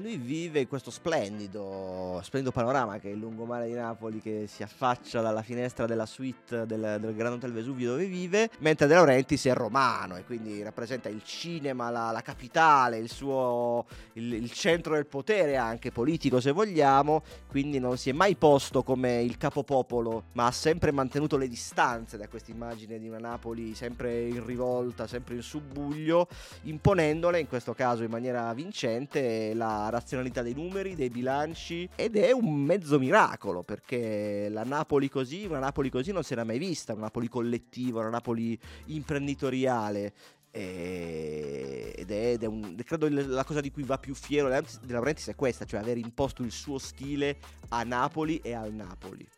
lui vive questo splendido, splendido panorama che è il lungomare di Napoli che si affaccia dalla finestra della suite del, del Grand Hotel Vesuvio dove vive, mentre De Laurentiis è romano e quindi rappresenta il cinema, la, la capitale, il suo il, il, centro del potere anche politico se vogliamo, quindi non si è mai posto come il capopopolo, ma ha sempre mantenuto le distanze da questa immagine di una Napoli sempre in rivolta, sempre in subbuglio, imponendole in questo caso in maniera vincente la razionalità dei numeri, dei bilanci ed è un mezzo miracolo perché la Napoli così, una Napoli così non si era mai vista, una Napoli collettiva, una Napoli imprenditoriale ed è, ed è un, credo la cosa di cui va più fiero De Laurentiis è questa, cioè aver imposto il suo stile a Napoli e al Napoli.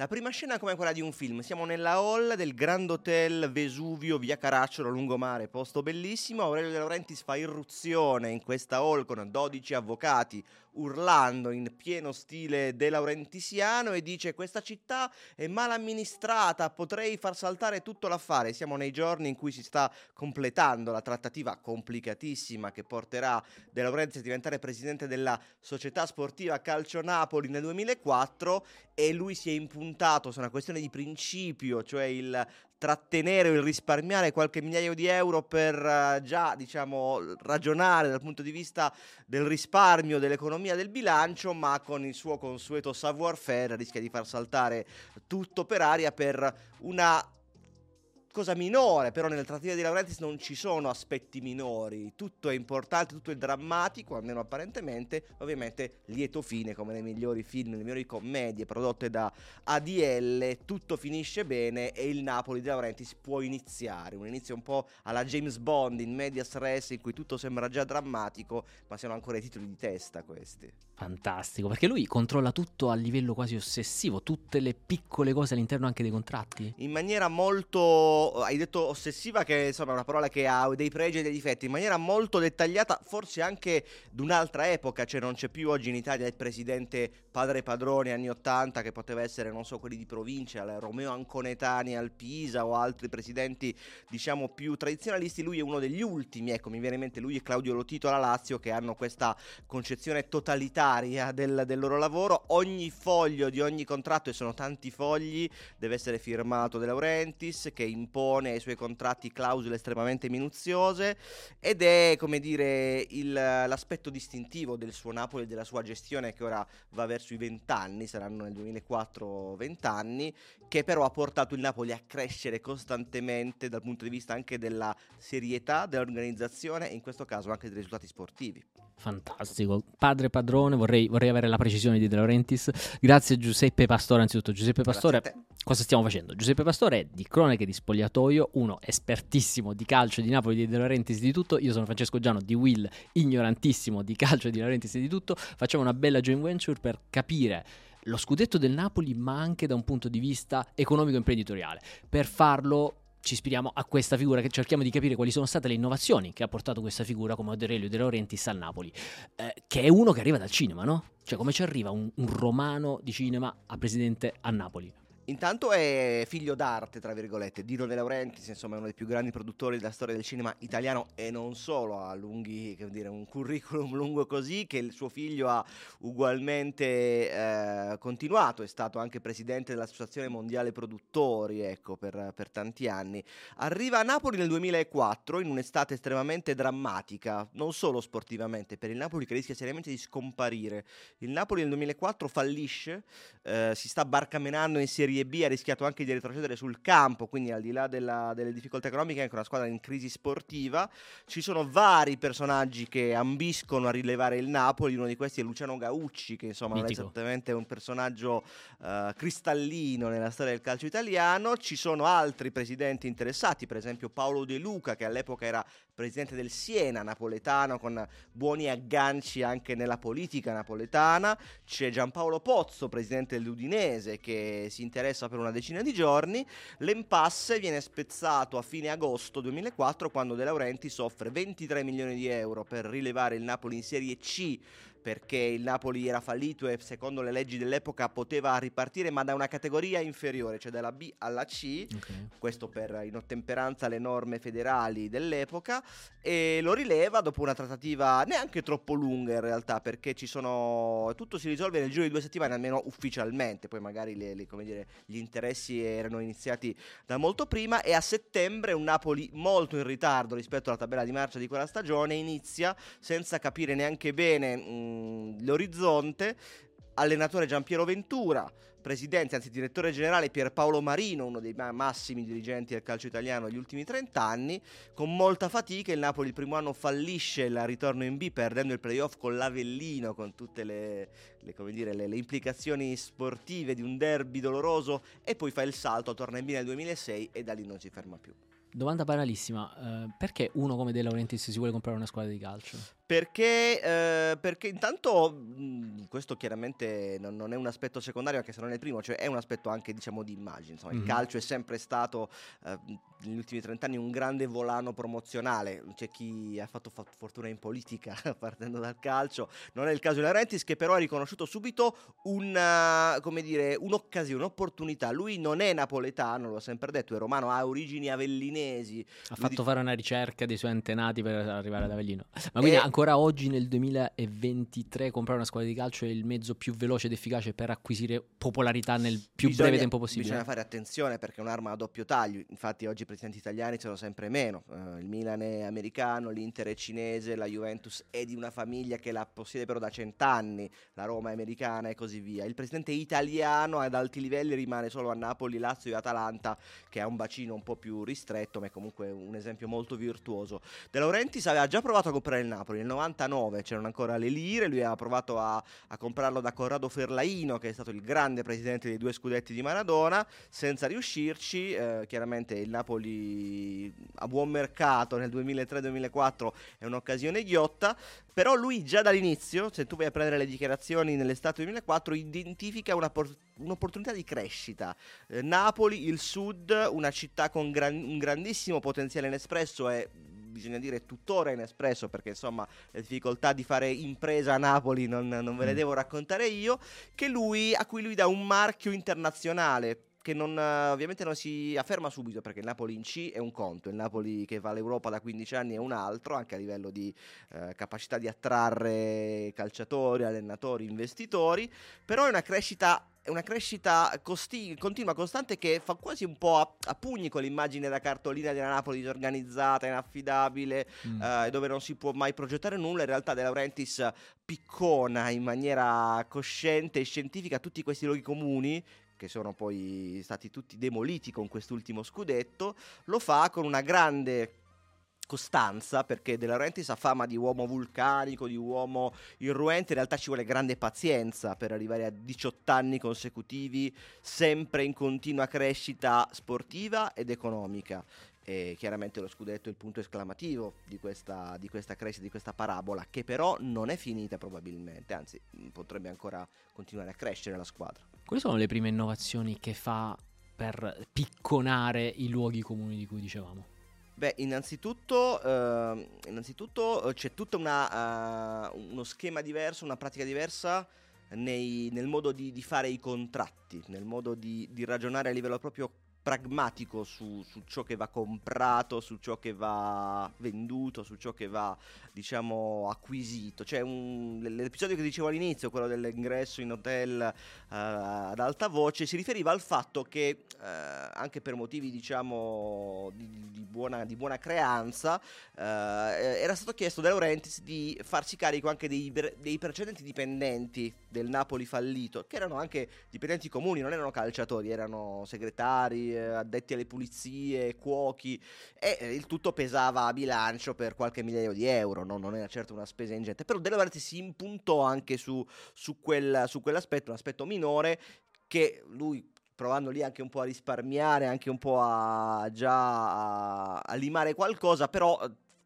La prima scena è come quella di un film, siamo nella hall del Grand Hotel Vesuvio, via Caracciolo, lungomare, posto bellissimo, Aurelio De Laurentiis fa irruzione in questa hall con 12 avvocati, urlando in pieno stile De Laurentisiano e dice questa città è mal amministrata, potrei far saltare tutto l'affare. Siamo nei giorni in cui si sta completando la trattativa complicatissima che porterà De Laurentiis a diventare presidente della società sportiva Calcio Napoli nel 2004 e lui si è impuntato su una questione di principio, cioè il trattenere o il risparmiare qualche migliaio di euro per uh, già diciamo ragionare dal punto di vista del risparmio dell'economia del bilancio ma con il suo consueto savoir faire rischia di far saltare tutto per aria per una cosa minore, però nelle trattative di Laurentiis non ci sono aspetti minori, tutto è importante, tutto è drammatico, almeno apparentemente, ovviamente lieto fine come nei migliori film, le migliori commedie prodotte da ADL, tutto finisce bene e il Napoli di Laurentiis può iniziare, un inizio un po' alla James Bond in medias res in cui tutto sembra già drammatico, ma siano ancora i titoli di testa questi. Fantastico, perché lui controlla tutto a livello quasi ossessivo, tutte le piccole cose all'interno anche dei contratti. In maniera molto, hai detto ossessiva, che insomma è una parola che ha dei pregi e dei difetti, in maniera molto dettagliata, forse anche d'un'altra epoca, cioè non c'è più oggi in Italia il presidente padre padrone anni 80 che poteva essere, non so, quelli di provincia, Romeo Anconetani al Pisa o altri presidenti diciamo più tradizionalisti, lui è uno degli ultimi, ecco mi viene in mente lui e Claudio Lotito alla Lazio che hanno questa concezione totalitaria del, del, loro lavoro. Ogni foglio di ogni contratto, e sono tanti fogli, deve essere firmato De Laurentiis, che impone ai suoi contratti clausole estremamente minuziose. Ed è, come dire, il, l'aspetto distintivo del suo Napoli e della sua gestione, che ora va verso i 20 anni, saranno nel 2004 20 anni, che però ha portato il Napoli a crescere costantemente dal punto di vista anche della serietà dell'organizzazione e in questo caso anche dei risultati sportivi. Fantastico, padre padrone, vorrei, vorrei, avere la precisione di De Laurentiis. Grazie Giuseppe Pastore, anzitutto Giuseppe Pastore, cosa stiamo facendo? Giuseppe Pastore è di cronache di spogliatoio, uno espertissimo di calcio di Napoli, di De Laurentiis di tutto, io sono Francesco Giano di Will, ignorantissimo di calcio di De Laurentiis di tutto, facciamo una bella joint venture per capire lo scudetto del Napoli ma anche da un punto di vista economico-imprenditoriale. Per farlo ci ispiriamo a questa figura, che cerchiamo di capire quali sono state le innovazioni che ha portato questa figura come Aurelio De Laurentiis al Napoli, eh, che è uno che arriva dal cinema, no? Cioè come ci arriva un, un romano di cinema a presidente a Napoli? Intanto è figlio d'arte, tra virgolette, Dino De Laurentiis, insomma è uno dei più grandi produttori della storia del cinema italiano e non solo, ha lunghi, dire, un curriculum lungo così che il suo figlio ha ugualmente eh, continuato, è stato anche presidente dell'Associazione Mondiale Produttori, ecco, per, per, tanti anni. Arriva a Napoli nel 2004 in un'estate estremamente drammatica, non solo sportivamente, per il Napoli che rischia seriamente di scomparire. Il Napoli nel 2004 fallisce, eh, si sta barcamenando in Serie Serie B ha rischiato anche di retrocedere sul campo, quindi al di là della, delle difficoltà economiche è anche una squadra in crisi sportiva. Ci sono vari personaggi che ambiscono a rilevare il Napoli, uno di questi è Luciano Gaucci, che insomma Mitico. non è esattamente un personaggio uh, cristallino nella storia del calcio italiano. Ci sono altri presidenti interessati, per esempio Paolo De Luca, che all'epoca era presidente del Siena napoletano con buoni agganci anche nella politica napoletana. C'è Giampaolo Pozzo, presidente dell'Udinese, che si interessa per una decina di giorni. L'impasse viene spezzato a fine agosto 2004 quando De Laurentiis offre 23 milioni di euro per rilevare il Napoli in Serie C perché il Napoli era fallito e secondo le leggi dell'epoca poteva ripartire ma da una categoria inferiore, cioè dalla B alla C, okay. questo per in ottemperanza alle norme federali dell'epoca e lo rileva dopo una trattativa neanche troppo lunga in realtà perché ci sono tutto si risolve nel giro di due settimane almeno ufficialmente, poi magari le, le, dire, gli interessi erano iniziati da molto prima e a settembre un Napoli molto in ritardo rispetto alla tabella di marcia di quella stagione inizia senza capire neanche bene mh, mm, l'orizzonte, allenatore Giampiero Ventura, presidente, anzi direttore generale Pierpaolo Marino, uno dei massimi dirigenti del calcio italiano negli ultimi 30 anni. Con molta fatica il Napoli il primo anno fallisce il ritorno in B perdendo il playoff con l'Avellino, con tutte le, le, dire, le, le implicazioni sportive di un derby doloroso e poi fa il salto, torna in B nel 2006 e da lì non si ferma più. Domanda banalissima, uh, perché uno come De Laurentiis si vuole comprare una squadra di calcio? Perché, eh, perché intanto mh, questo chiaramente non, non, è un aspetto secondario, anche se non è il primo, cioè è un aspetto anche diciamo di immagine. Insomma, mm-hmm. Il calcio è sempre stato eh, negli ultimi trent'anni un grande volano promozionale. C'è chi ha fatto fa- fortuna in politica partendo dal calcio. Non è il caso di Laurentiis, che però ha riconosciuto subito una, dire, un'occasione, un'opportunità. Lui non è napoletano, l'ho sempre detto, è romano, ha origini avellinesi. Ha fatto di... fare una ricerca dei suoi antenati per arrivare ad Avellino. Ma quindi e... ancora ancora oggi nel 2023 comprare una squadra di calcio è il mezzo più veloce ed efficace per acquisire popolarità nel più bisogna, breve tempo possibile. Bisogna fare attenzione perché è un'arma a doppio taglio, infatti oggi i presidenti italiani sono sempre meno, uh, il Milan è americano, l'Inter è cinese, la Juventus è di una famiglia che la possiede però da cent'anni, la Roma è americana e così via. Il presidente italiano ad alti livelli rimane solo a Napoli, Lazio e Atalanta che ha un bacino un po' più ristretto ma è comunque un esempio molto virtuoso. De Laurentiis aveva già provato a comprare il Napoli nel 99 c'erano ancora le lire, lui aveva provato a, a, comprarlo da Corrado Ferlaino, che è stato il grande presidente dei due scudetti di Maradona, senza riuscirci, eh, chiaramente il Napoli a buon mercato nel 2003-2004 è un'occasione ghiotta, però lui già dall'inizio, se tu vai a prendere le dichiarazioni nell'estate 2004, identifica una por- un'opportunità di crescita. Eh, Napoli, il sud, una città con gran- un grandissimo potenziale inespresso e bisogna dire tuttora inespresso perché insomma le difficoltà di fare impresa a Napoli non, non ve le mm. devo raccontare io, che lui, a cui lui dà un marchio internazionale che non, ovviamente non si afferma subito perché il Napoli in C è un conto, il Napoli che va all'Europa da 15 anni è un altro, anche a livello di eh, capacità di attrarre calciatori, allenatori, investitori, però è una crescita è una crescita costi- continua, costante che fa quasi un po' a, a, pugni con l'immagine da cartolina della Napoli disorganizzata, inaffidabile, mm. eh, dove non si può mai progettare nulla. In realtà De Laurentiis piccona in maniera cosciente e scientifica tutti questi luoghi comuni che sono poi stati tutti demoliti con quest'ultimo scudetto, lo fa con una grande costanza, perché De Laurentiis ha fama di uomo vulcanico, di uomo irruente, in realtà ci vuole grande pazienza per arrivare a 18 anni consecutivi, sempre in continua crescita sportiva ed economica. E chiaramente lo scudetto è il punto esclamativo di questa, di questa crescita, di questa parabola, che però non è finita probabilmente, anzi potrebbe ancora continuare a crescere la squadra. Quali sono le prime innovazioni che fa per picconare i luoghi comuni di cui dicevamo? Beh, innanzitutto, uh, innanzitutto uh, c'è tutto uh, uno schema diverso, una pratica diversa nei, nel modo di, di, fare i contratti, nel modo di, di ragionare a livello proprio pragmatico su, su, ciò che va comprato, su ciò che va venduto, su ciò che va, diciamo, acquisito. C'è un, l'episodio che dicevo all'inizio, quello dell'ingresso in hotel uh, ad alta voce, si riferiva al fatto che, uh, anche per motivi, diciamo, di, di, buona, di buona, creanza, uh, era stato chiesto da Laurentiis di farsi carico anche dei, dei precedenti dipendenti del Napoli fallito, che erano anche dipendenti comuni, non erano calciatori, erano segretari, eh, addetti alle pulizie, cuochi e eh, il tutto pesava a bilancio per qualche migliaio di euro, no? non era certo una spesa ingente, però Della Verde si impuntò anche su, su, quel, su quell'aspetto, un aspetto minore che lui provando lì anche un po' a risparmiare, anche un po' a già a, a limare qualcosa, però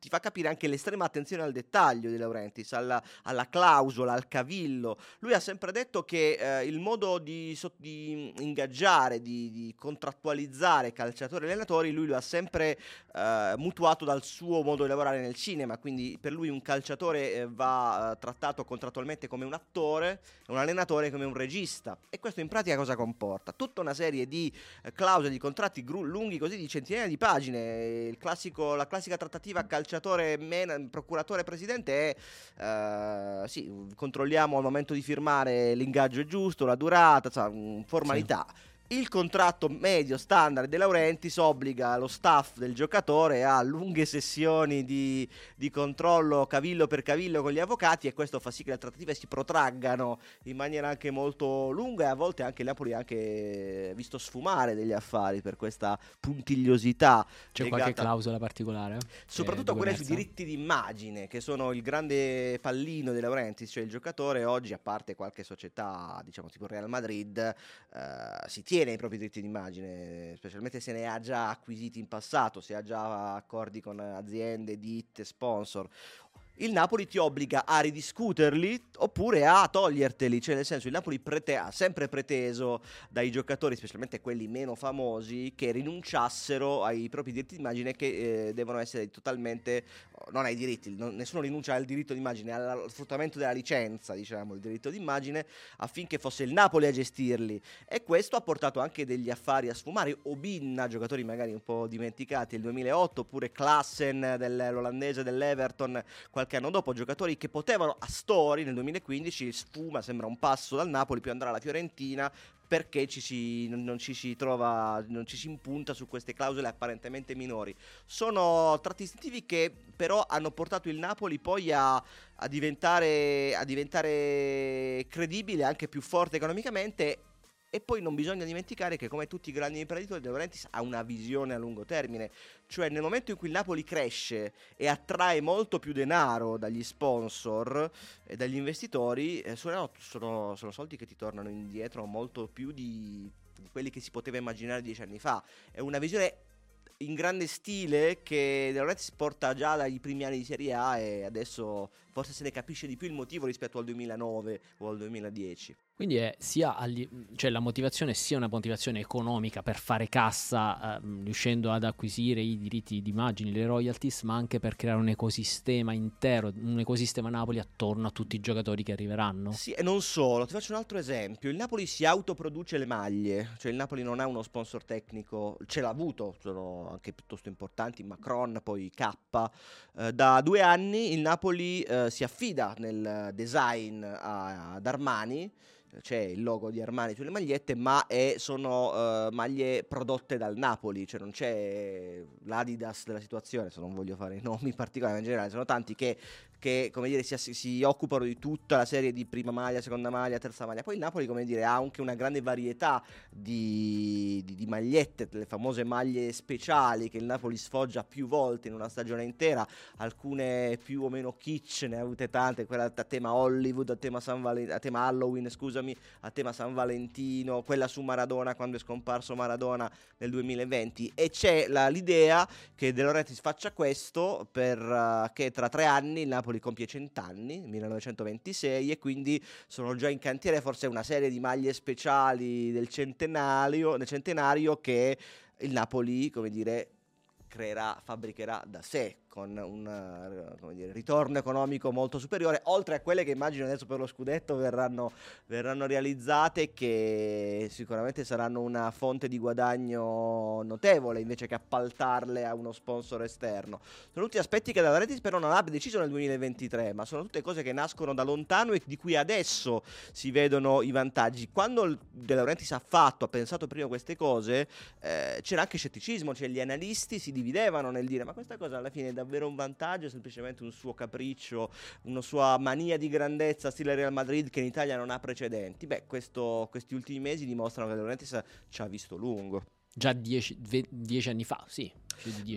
ti fa capire anche l'estrema attenzione al dettaglio di Laurentiis, alla, alla clausola, al cavillo. Lui ha sempre detto che eh, il modo di, di ingaggiare, di, di, contrattualizzare calciatori e allenatori, lui lo ha sempre eh, mutuato dal suo modo di lavorare nel cinema, quindi per lui un calciatore eh, va eh, trattato contrattualmente come un attore, un allenatore come un regista. E questo in pratica cosa comporta? Tutta una serie di eh, clausole, di contratti gru- lunghi così di centinaia di pagine. Classico, la classica trattativa calciatore, men- procuratore, presidente è uh, sì, controlliamo al momento di firmare l'ingaggio giusto, la durata, cioè, formalità. Sì il contratto medio standard De Laurentiis obbliga lo staff del giocatore a lunghe sessioni di, di, controllo cavillo per cavillo con gli avvocati e questo fa sì che le trattative si protraggano in maniera anche molto lunga e a volte anche il Napoli ha anche visto sfumare degli affari per questa puntigliosità. C'è legata... qualche clausola particolare? Soprattutto quelle sui diritti d'immagine che sono il grande pallino De Laurentiis, cioè il giocatore oggi a parte qualche società diciamo tipo Real Madrid eh, si tiene i propri diritti d'immagine, specialmente se ne ha già acquisiti in passato, se ha già accordi con aziende, ditte, sponsor il Napoli ti obbliga a ridiscuterli oppure a toglierteli, cioè nel senso il Napoli prete- ha sempre preteso dai giocatori, specialmente quelli meno famosi, che rinunciassero ai propri diritti d'immagine che eh, devono essere totalmente, non ai diritti, non, nessuno rinuncia al diritto d'immagine, al sfruttamento della licenza, diciamo, il diritto d'immagine, affinché fosse il Napoli a gestirli. E questo ha portato anche degli affari a sfumare, Obinna, giocatori magari un po' dimenticati, il 2008, oppure Klassen dell'olandese dell'Everton, qualche anno dopo giocatori che potevano a Stori nel 2015 sfuma, sembra un passo dal Napoli più andare alla Fiorentina perché ci si, non, ci si trova, non ci si impunta su queste clausole apparentemente minori. Sono tratti istintivi che però hanno portato il Napoli poi a, a, diventare, a diventare credibile, anche più forte economicamente e poi non bisogna dimenticare che come tutti i grandi imprenditori De Laurentiis ha una visione a lungo termine, cioè nel momento in cui il Napoli cresce e attrae molto più denaro dagli sponsor e dagli investitori, eh, sono, sono, soldi che ti tornano indietro molto più di quelli che si poteva immaginare dieci anni fa. È una visione in grande stile che De Laurentiis porta già dai primi anni di Serie A e adesso forse se ne capisce di più il motivo rispetto al 2009 o al 2010. Quindi è sia agli, cioè la motivazione sia una motivazione economica per fare cassa, eh, riuscendo ad acquisire i diritti di le royalties, ma anche per creare un ecosistema intero, un ecosistema Napoli attorno a tutti i giocatori che arriveranno. Sì, e non solo. Ti faccio un altro esempio. Il Napoli si autoproduce le maglie, cioè il Napoli non ha uno sponsor tecnico, ce l'ha avuto, sono anche piuttosto importanti, Macron, poi K. Eh, da due anni il Napoli eh, si affida nel design a, ad Armani c'è il logo di Armani sulle magliette, ma è, sono uh, maglie prodotte dal Napoli, cioè non c'è l'Adidas della situazione, se non voglio fare nomi particolari, ma in generale sono tanti che che come dire, si, si, occupano di tutta la serie di prima maglia, seconda maglia, terza maglia. Poi il Napoli come dire, ha anche una grande varietà di, di, di, magliette, le famose maglie speciali che il Napoli sfoggia più volte in una stagione intera, alcune più o meno kitsch, ne ha avute tante, quella a tema Hollywood, a tema, Valen- a tema Halloween, scusami, a tema San Valentino, quella su Maradona quando è scomparso Maradona nel 2020 e c'è la, l'idea che De Laurentiis faccia questo perché uh, tra tre anni il Napoli Napoli compie 100 anni, 1926, e quindi sono già in cantiere forse una serie di maglie speciali del centenario, del centenario che il Napoli, come dire, creerà, fabbricherà da sé con un eh, ritorno economico molto superiore, oltre a quelle che immagino adesso per lo scudetto verranno, verranno realizzate, che sicuramente saranno una fonte di guadagno notevole invece che appaltarle a uno sponsor esterno. Sono tutti aspetti che la Laurentiis però non abbia deciso nel 2023, ma sono tutte cose che nascono da lontano e di cui adesso si vedono i vantaggi. Quando De Laurentiis ha fatto, ha pensato prima queste cose, eh, c'era anche scetticismo, cioè gli analisti si dividevano nel dire ma questa cosa alla fine è davvero un vantaggio, semplicemente un suo capriccio, una sua mania di grandezza stile Real Madrid che in Italia non ha precedenti. Beh, questo, questi ultimi mesi dimostrano che De Laurentiis ci ha visto lungo. Già dieci, ve, dieci, anni fa, sì.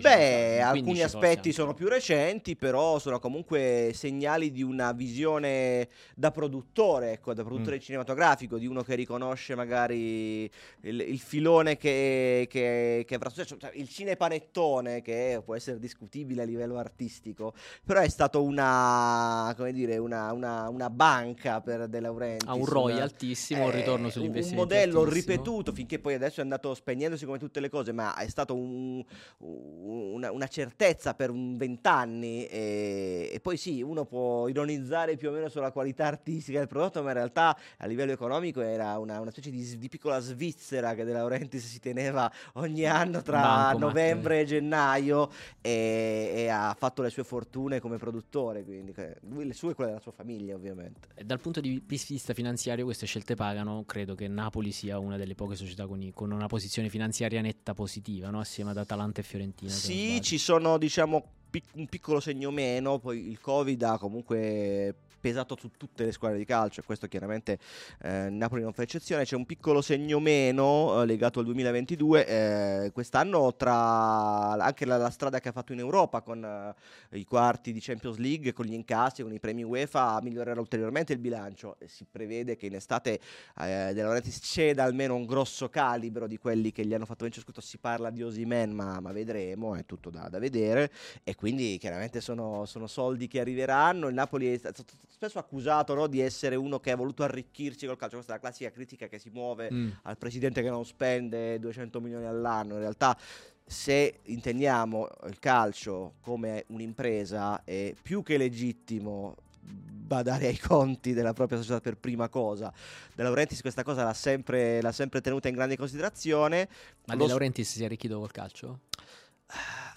Beh, alcuni aspetti sono più recenti, però sono comunque segnali di una visione da produttore, ecco, da produttore mm. cinematografico, di uno che riconosce magari il, il filone che, che, che avrà successo, cioè, il cinepanettone che può essere discutibile a livello artistico, però è stato una, come dire, una, una, una banca per De Laurentiis. Ha un ROI altissimo, un ritorno sugli investimenti. Un modello altissimo. ripetuto finché poi adesso è andato spegnendosi come tutte le cose, ma è stato un una, una, certezza per un vent'anni e, e, poi sì, uno può ironizzare più o meno sulla qualità artistica del prodotto, ma in realtà a livello economico era una, una specie di, di, piccola Svizzera che De Laurentiis si teneva ogni anno tra Banco, novembre Matte. e gennaio e, e, ha fatto le sue fortune come produttore, quindi lui le sue e quelle della sua famiglia ovviamente. E dal punto di vista finanziario queste scelte pagano, credo che Napoli sia una delle poche società con, con una posizione finanziaria netta positiva, no? assieme ad Atalanta e Fiorentina. Fiorentina. Sì, ci sono diciamo pic- un piccolo segno meno, poi il Covid ha comunque pesato su tutte le squadre di calcio e questo chiaramente eh, Napoli non fa eccezione, c'è un piccolo segno meno eh, legato al 2022, eh, quest'anno tra anche la, la, strada che ha fatto in Europa con eh, i quarti di Champions League, con gli incassi, con i premi UEFA migliorerà ulteriormente il bilancio. E si prevede che in estate eh, De Laurentiis ceda almeno un grosso calibro di quelli che gli hanno fatto vincere. Scritto, si parla di Osimen ma, ma, vedremo, è tutto da, da vedere. E quindi chiaramente sono, sono soldi che arriveranno, il Napoli è stato spesso accusato no, di essere uno che ha voluto arricchirsi col calcio. Questa è la classica critica che si muove mm. al presidente che non spende 200 milioni all'anno. In realtà, se intendiamo il calcio come un'impresa, è più che legittimo badare ai conti della propria società per prima cosa. De Laurentiis questa cosa l'ha sempre, l'ha sempre tenuta in grande considerazione. Ma Lo De Laurentiis si è arricchito col calcio?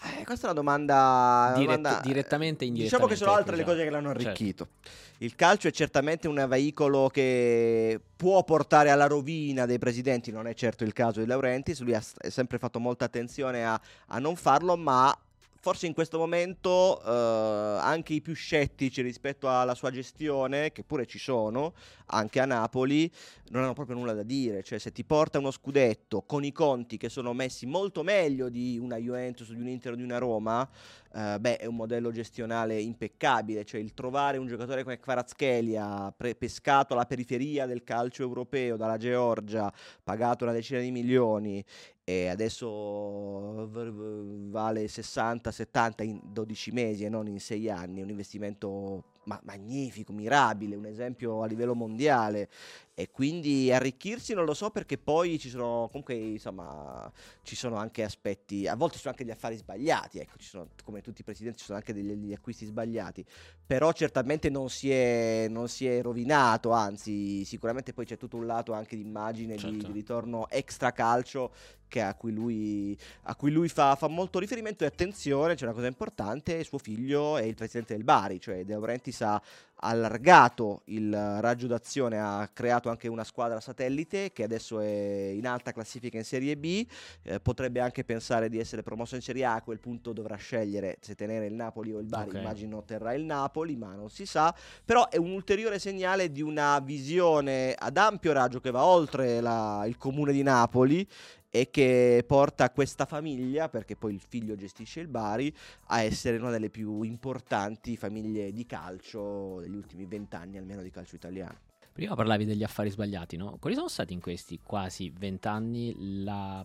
Eh, questa è una domanda, Dirett- domanda direttamente e indirettamente. Diciamo che sono altre le cose che l'hanno certo. arricchito. Certo. Il calcio è certamente un veicolo che può portare alla rovina dei presidenti, non è certo il caso di Laurentiis, lui ha sempre fatto molta attenzione a, a non farlo, ma forse in questo momento eh, anche i più scettici rispetto alla sua gestione, che pure ci sono, anche a Napoli, non hanno proprio nulla da dire. Cioè, se ti porta uno scudetto con i conti che sono messi molto meglio di una Juventus, di un Inter, di una Roma, eh, beh, è un modello gestionale impeccabile. Cioè, il trovare un giocatore come Kvaratskhelia, pre- pescato alla periferia del calcio europeo dalla Georgia, pagato una decina di milioni e adesso vale 60-70 in 12 mesi e non in 6 anni, un investimento ma- magnifico, mirabile, un esempio a livello mondiale. E quindi arricchirsi non lo so perché poi ci sono comunque insomma ci sono anche aspetti a volte ci sono anche gli affari sbagliati ecco ci sono come tutti i presidenti ci sono anche degli, degli acquisti sbagliati. Però certamente non si, è, non si, è, rovinato anzi sicuramente poi c'è tutto un lato anche di immagine certo. di, di, ritorno extra calcio a cui lui, a cui lui fa, fa, molto riferimento. E attenzione c'è una cosa importante suo figlio è il presidente del Bari cioè De Laurentiis ha allargato il raggio d'azione, ha creato anche una squadra satellite che adesso è in alta classifica in Serie B, eh, potrebbe anche pensare di essere promosso in Serie A, a quel punto dovrà scegliere se tenere il Napoli o il Bari, okay. immagino terrà il Napoli, ma non si sa, però è un ulteriore segnale di una visione ad ampio raggio che va oltre la, il comune di Napoli e che porta questa famiglia, perché poi il figlio gestisce il Bari, a essere una delle più importanti famiglie di calcio degli ultimi vent'anni, almeno di calcio italiano. Prima parlavi degli affari sbagliati, no? Quali sono stati in questi quasi vent'anni la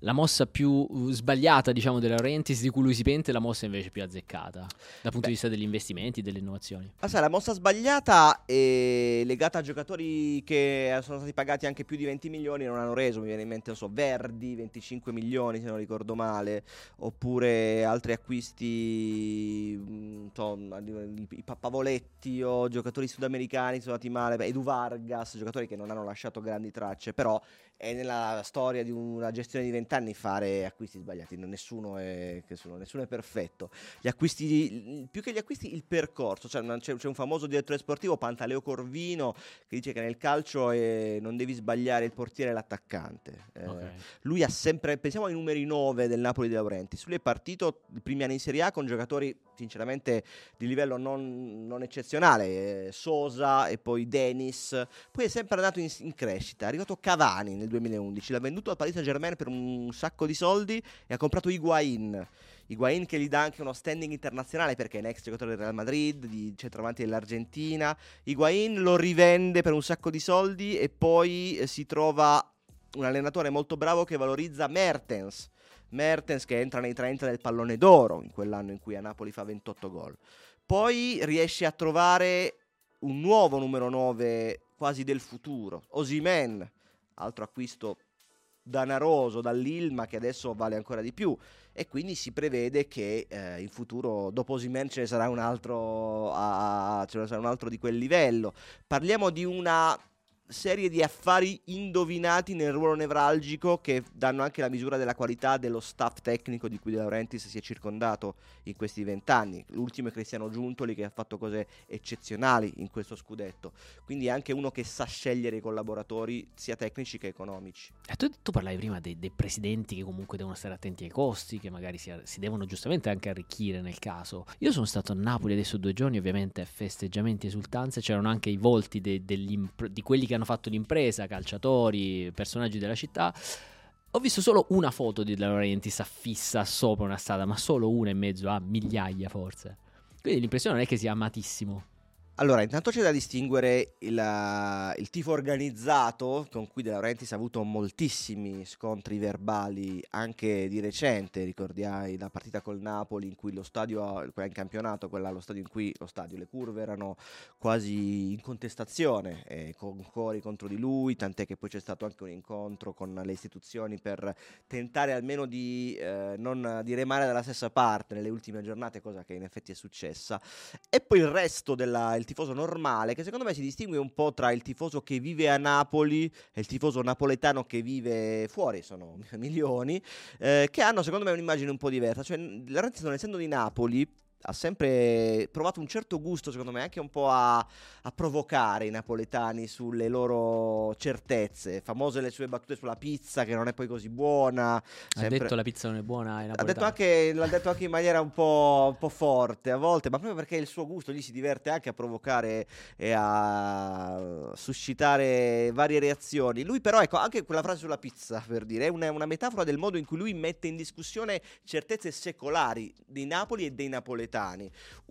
la mossa più sbagliata, diciamo, della Laurentiis, di cui lui si pente, e la mossa invece più azzeccata, dal punto Beh. di vista degli investimenti, delle innovazioni. Ah, sai, la mossa sbagliata è legata a giocatori che sono stati pagati anche più di 20 milioni e non hanno reso, mi viene in mente, non so, Verdi, 25 milioni se non ricordo male, oppure altri acquisti, mm, insomma, i Pavoletti o giocatori sudamericani sono andati male, Edu Vargas, giocatori che non hanno lasciato grandi tracce, però è nella storia di una gestione di vent'anni fare acquisti sbagliati, nessuno è, sono, nessuno è, perfetto. Gli acquisti, più che gli acquisti, il percorso, cioè, c'è, c'è, un famoso direttore sportivo, Pantaleo Corvino, che dice che nel calcio è, non devi sbagliare il portiere e l'attaccante. Eh, okay. Lui ha sempre, pensiamo ai numeri 9 del Napoli di Laurentiis, lui è partito i primi anni in Serie A con giocatori sinceramente di livello non, non eccezionale, eh, Sosa e poi Dennis, poi è sempre andato in, in, crescita, è arrivato Cavani nel 2011, l'ha venduto al Paris Saint Germain per un sacco di soldi e ha comprato Higuain. Higuain che gli dà anche uno standing internazionale perché è un ex giocatore del Real Madrid, di centravanti dell'Argentina. Higuain lo rivende per un sacco di soldi e poi eh, si trova un allenatore molto bravo che valorizza Mertens. Mertens che entra nei 30 del pallone d'oro in quell'anno in cui a Napoli fa 28 gol. Poi riesce a trovare un nuovo numero 9 quasi del futuro, Osimen, altro acquisto danaroso dall'Ilma che adesso vale ancora di più e quindi si prevede che eh, in futuro dopo Osimen ce ne sarà un altro a, ce ne sarà un altro di quel livello. Parliamo di una serie di affari indovinati nel ruolo nevralgico che danno anche la misura della qualità dello staff tecnico di cui De Laurentiis si è circondato in questi vent'anni. L'ultimo è Cristiano Giuntoli che ha fatto cose eccezionali in questo scudetto. Quindi è anche uno che sa scegliere i collaboratori sia tecnici che economici. E tu, tu parlavi prima dei, dei, presidenti che comunque devono stare attenti ai costi, che magari si, si, devono giustamente anche arricchire nel caso. Io sono stato a Napoli adesso due giorni, ovviamente festeggiamenti, esultanze, c'erano anche i volti de, di quelli che hanno fatto l'impresa, calciatori, personaggi della città. Ho visto solo una foto di De Laurentiis affissa sopra una strada, ma solo una in mezzo a migliaia forse. Quindi l'impressione non è che sia amatissimo. Allora, intanto c'è da distinguere il, il, tifo organizzato, con cui De Laurentiis ha avuto moltissimi scontri verbali anche di recente. Ricordiamo la partita col Napoli, in cui lo stadio, quella in campionato, quella lo stadio in cui lo stadio, le curve erano quasi in contestazione, eh, con cori contro di lui. Tant'è che poi c'è stato anche un incontro con le istituzioni per tentare almeno di, eh, non, di remare dalla stessa parte nelle ultime giornate, cosa che in effetti è successa. E poi il resto del tifoso normale, che secondo me si distingue un po' tra il tifoso che vive a Napoli e il tifoso napoletano che vive fuori, sono milioni, eh, che hanno secondo me un'immagine un po' diversa. Cioè, Lorenzo, non essendo di Napoli, ha sempre provato un certo gusto, secondo me, anche un po' a, a, provocare i napoletani sulle loro certezze. Famose le sue battute sulla pizza, che non è poi così buona. Sempre... Ha detto la pizza non è buona. Ha detto anche, l'ha detto anche in maniera un po', un po', forte a volte, ma proprio perché il suo gusto lì si diverte anche a provocare e a suscitare varie reazioni. Lui, però, ecco, anche quella frase sulla pizza, per dire, è una, una metafora del modo in cui lui mette in discussione certezze secolari di Napoli e dei napoletani napoletani.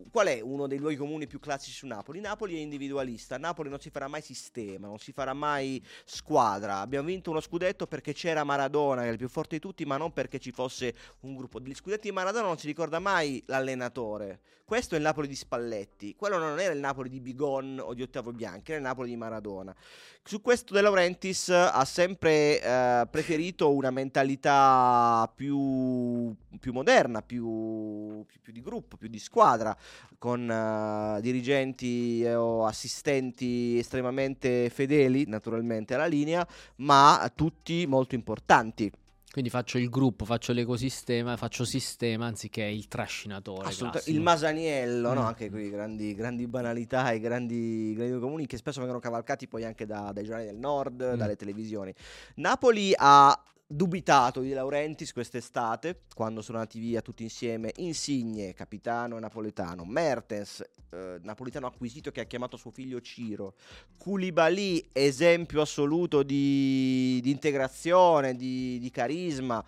Qual è uno dei luoghi comuni più classici su Napoli? Napoli è individualista, Napoli non si farà mai sistema, non si farà mai squadra. Abbiamo vinto uno scudetto perché c'era Maradona, che è il più forte di tutti, ma non perché ci fosse un gruppo. Degli scudetti di Maradona non si ricorda mai l'allenatore. Questo è il Napoli di Spalletti, quello non era il Napoli di Bigon o di Ottavo Bianchi, era il Napoli di Maradona. Su questo De Laurentiis ha sempre eh, preferito una mentalità più, più moderna, più, più, di gruppo, più di squadra, con uh, dirigenti o assistenti estremamente fedeli, naturalmente, alla linea, ma tutti molto importanti. Quindi faccio il gruppo, faccio l'ecosistema, faccio sistema anziché il trascinatore. Assolutamente. Il masaniello, mm. no? Anche qui grandi, grandi banalità e grandi, grandi, comuni che spesso vengono cavalcati poi anche da, dai giornali del nord, mm. dalle televisioni. Napoli ha dubitato di Laurentiis quest'estate, quando sono andati via tutti insieme Insigne, capitano e napoletano, Mertens, eh, napoletano acquisito che ha chiamato suo figlio Ciro, Koulibaly, esempio assoluto di, di integrazione, di, di carisma,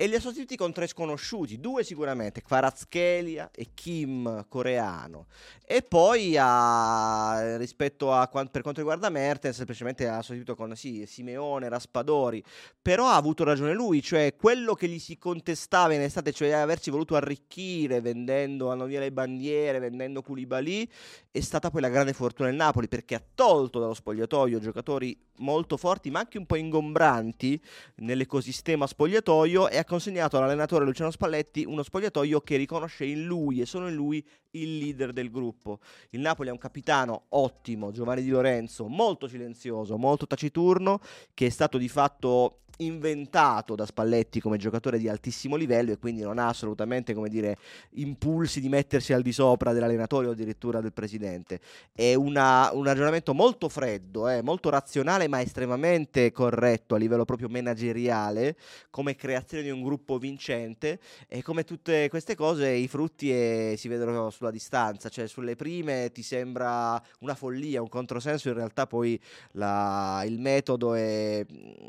e li ha sostituiti con tre sconosciuti, due sicuramente, Kvaratskhelia e Kim coreano. E poi ha, rispetto a per quanto riguarda Mertens, semplicemente ha sostituito con sì, Simeone, Raspadori, però ha avuto ragione lui, cioè quello che gli si contestava in estate, cioè averci voluto arricchire vendendo, hanno via le bandiere, vendendo Koulibaly, è stata poi la grande fortuna del Napoli perché ha tolto dallo spogliatoio giocatori molto forti ma anche un po' ingombranti nell'ecosistema spogliatoio e ha consegnato all'allenatore Luciano Spalletti uno spogliatoio che riconosce in lui e solo in lui il leader del gruppo. Il Napoli ha un capitano ottimo, Giovanni Di Lorenzo, molto silenzioso, molto taciturno, che è stato di fatto inventato da Spalletti come giocatore di altissimo livello e quindi non ha assolutamente come dire impulsi di mettersi al di sopra dell'allenatore o addirittura del presidente. È una, un ragionamento molto freddo eh, molto razionale ma estremamente corretto a livello proprio manageriale come creazione di un gruppo vincente e come tutte queste cose i frutti eh, si vedono sulla distanza cioè sulle prime ti sembra una follia un controsenso in realtà poi la, il metodo è,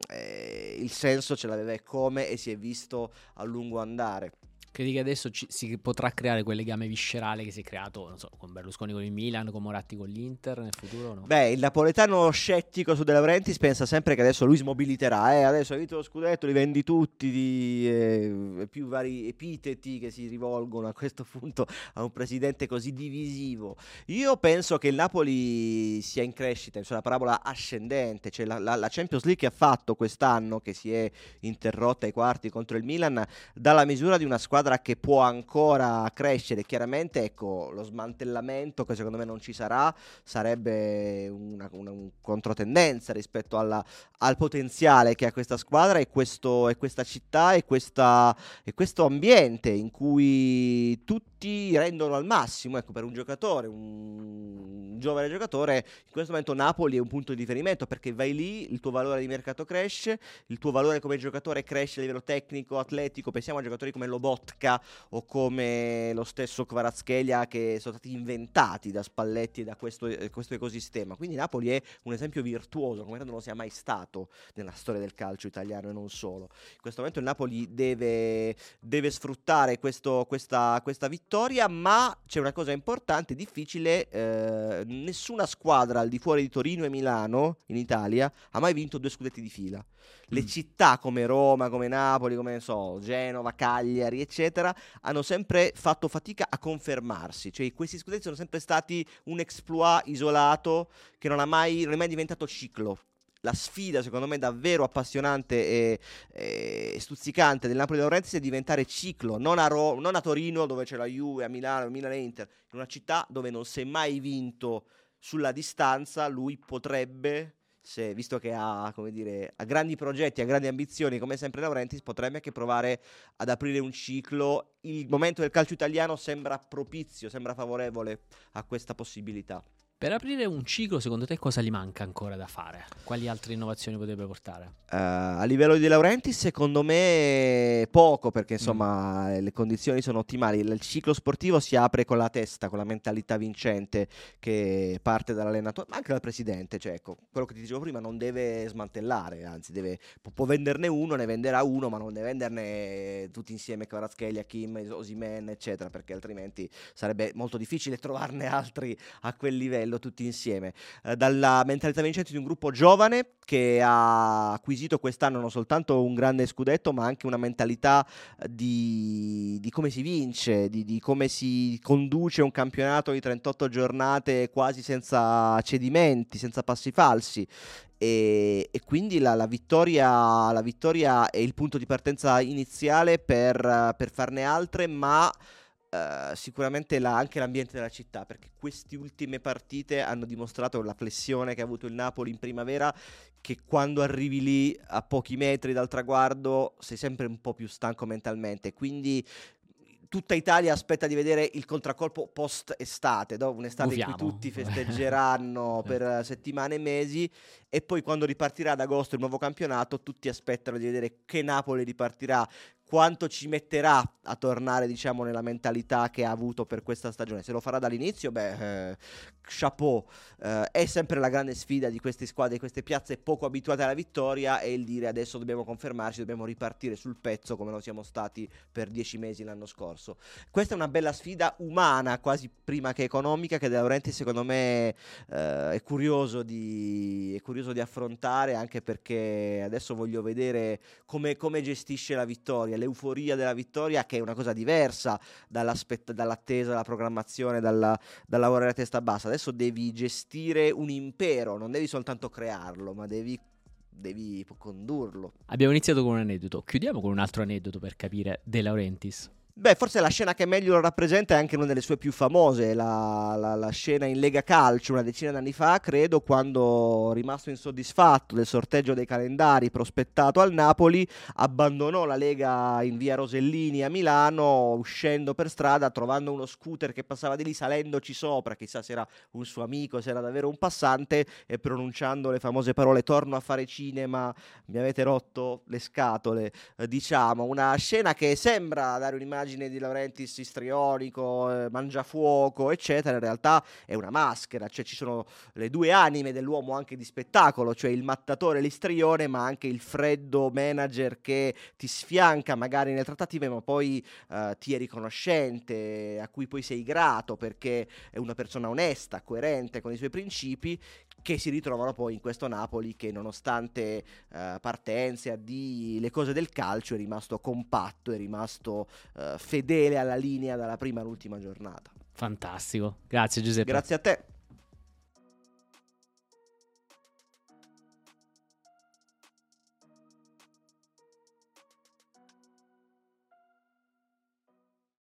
è il senso ce l'aveva e come e si è visto a lungo andare. Credi che adesso ci, si potrà creare quel legame viscerale che si è creato so, con Berlusconi con il Milan, con Moratti con l'Inter nel futuro? No? Beh, il napoletano scettico su De Laurentiis pensa sempre che adesso lui smobiliterà. Eh, adesso hai vinto lo scudetto, li vendi tutti, di, eh, più vari epiteti che si rivolgono a questo punto a un presidente così divisivo. Io penso che il Napoli sia in crescita, cioè la parabola ascendente, cioè la, la, la Champions League che ha fatto quest'anno, che si è interrotta ai quarti contro il Milan, dà la misura di una squadra squadra che può ancora crescere. Chiaramente, ecco, lo smantellamento, che secondo me non ci sarà, sarebbe una, una un controtendenza rispetto alla, al potenziale che ha questa squadra e, questo, e questa città e, questa, e, questo ambiente in cui tutti rendono al massimo. Ecco, per un giocatore, un giovane giocatore, in questo momento Napoli è un punto di riferimento perché vai lì, il tuo valore di mercato cresce, il tuo valore come giocatore cresce a livello tecnico, atletico. Pensiamo a giocatori come Lobot Lobotka o come lo stesso Kvaratskhelia che sono stati inventati da Spalletti e da questo, eh, questo, ecosistema. Quindi Napoli è un esempio virtuoso, come non lo sia mai stato nella storia del calcio italiano e non solo. In questo momento il Napoli deve, deve sfruttare questo, questa, questa, vittoria, ma c'è una cosa importante, difficile, eh, nessuna squadra al di fuori di Torino e Milano in Italia ha mai vinto due scudetti di fila. Le mm. città come Roma, come Napoli, come so, Genova, Cagliari, eccetera, hanno sempre fatto fatica a confermarsi. Cioè, questi scudetti sono sempre stati un exploit isolato che non, mai, non è mai diventato ciclo la sfida, secondo me, davvero appassionante e, e stuzzicante del Napoli Laurentiis è diventare ciclo, non a, Ro- non a, Torino dove c'è la Juve, a Milano, Milano e Inter, in una città dove non si è mai vinto sulla distanza, lui potrebbe se, visto che ha, dire, ha, grandi progetti, ha grandi ambizioni, come sempre Laurentiis, potrebbe anche provare ad aprire un ciclo. Il momento del calcio italiano sembra propizio, sembra favorevole a questa possibilità. Per aprire un ciclo, secondo te cosa gli manca ancora da fare? Quali altre innovazioni potrebbe portare? Uh, a livello di Laurenti, secondo me poco, perché insomma mm. le condizioni sono ottimali. Il ciclo sportivo si apre con la testa, con la mentalità vincente che parte dall'allenatore, ma anche dal presidente. Cioè, ecco, quello che ti dicevo prima, non deve smantellare, anzi, deve, può, può, venderne uno, ne venderà uno, ma non deve venderne tutti insieme Kvaratskhelia, Kim, Osimen, eccetera, perché altrimenti sarebbe molto difficile trovarne altri a quel livello livello tutti insieme. Eh, dalla mentalità vincente di un gruppo giovane che ha acquisito quest'anno non soltanto un grande scudetto, ma anche una mentalità eh, di, di come si vince, di, di, come si conduce un campionato di 38 giornate quasi senza cedimenti, senza passi falsi. E, e, quindi la, la, vittoria, la, vittoria, è il punto di partenza iniziale per, per farne altre, ma Uh, sicuramente la, anche l'ambiente della città, perché queste ultime partite hanno dimostrato la flessione che ha avuto il Napoli in primavera, che quando arrivi lì a pochi metri dal traguardo sei sempre un po' più stanco mentalmente, quindi tutta Italia aspetta di vedere il contraccolpo post estate, dopo un'estate Gufiamo. in cui tutti festeggeranno per settimane e mesi e poi quando ripartirà ad agosto il nuovo campionato tutti aspettano di vedere che Napoli ripartirà quanto ci metterà a tornare, diciamo, nella mentalità che ha avuto per questa stagione. Se lo farà dall'inizio, beh, eh, chapeau. Eh, è sempre la grande sfida di queste squadre, di queste piazze poco abituate alla vittoria, è il dire adesso dobbiamo confermarci, dobbiamo ripartire sul pezzo come lo siamo stati per dieci mesi l'anno scorso. Questa è una bella sfida umana, quasi prima che economica, che De Laurenti secondo me eh, è, curioso di, è, curioso di, affrontare, anche perché adesso voglio vedere come, come gestisce la vittoria l'euforia della vittoria, che è una cosa diversa dall'attesa, dalla programmazione, dalla, dal lavorare a testa bassa. Adesso devi gestire un impero, non devi soltanto crearlo, ma devi devi condurlo. Abbiamo iniziato con un aneddoto, chiudiamo con un altro aneddoto per capire De Laurentiis. Beh, forse la scena che meglio lo rappresenta è anche una delle sue più famose, la, la, la scena in Lega Calcio una decina d'anni fa, credo, quando rimasto insoddisfatto del sorteggio dei calendari prospettato al Napoli, abbandonò la Lega in via Rosellini a Milano, uscendo per strada, trovando uno scooter che passava di lì, salendoci sopra, chissà se era un suo amico, se era davvero un passante, e pronunciando le famose parole torno a fare cinema, mi avete rotto le scatole, eh, diciamo, una scena che sembra dare un'immagine l'immagine di Laurentiis istrionico, eh, mangiafuoco, eccetera, in realtà è una maschera, cioè ci sono le due anime dell'uomo anche di spettacolo, cioè il mattatore, l'istrione, ma anche il freddo manager che ti sfianca magari nelle trattative, ma poi eh, ti è riconoscente, a cui poi sei grato perché è una persona onesta, coerente con i suoi principi, che si ritrovano poi in questo Napoli che nonostante uh, partenze, addii, le cose del calcio è rimasto compatto, è rimasto uh, fedele alla linea dalla prima all'ultima giornata. Fantastico, grazie Giuseppe. Grazie a te.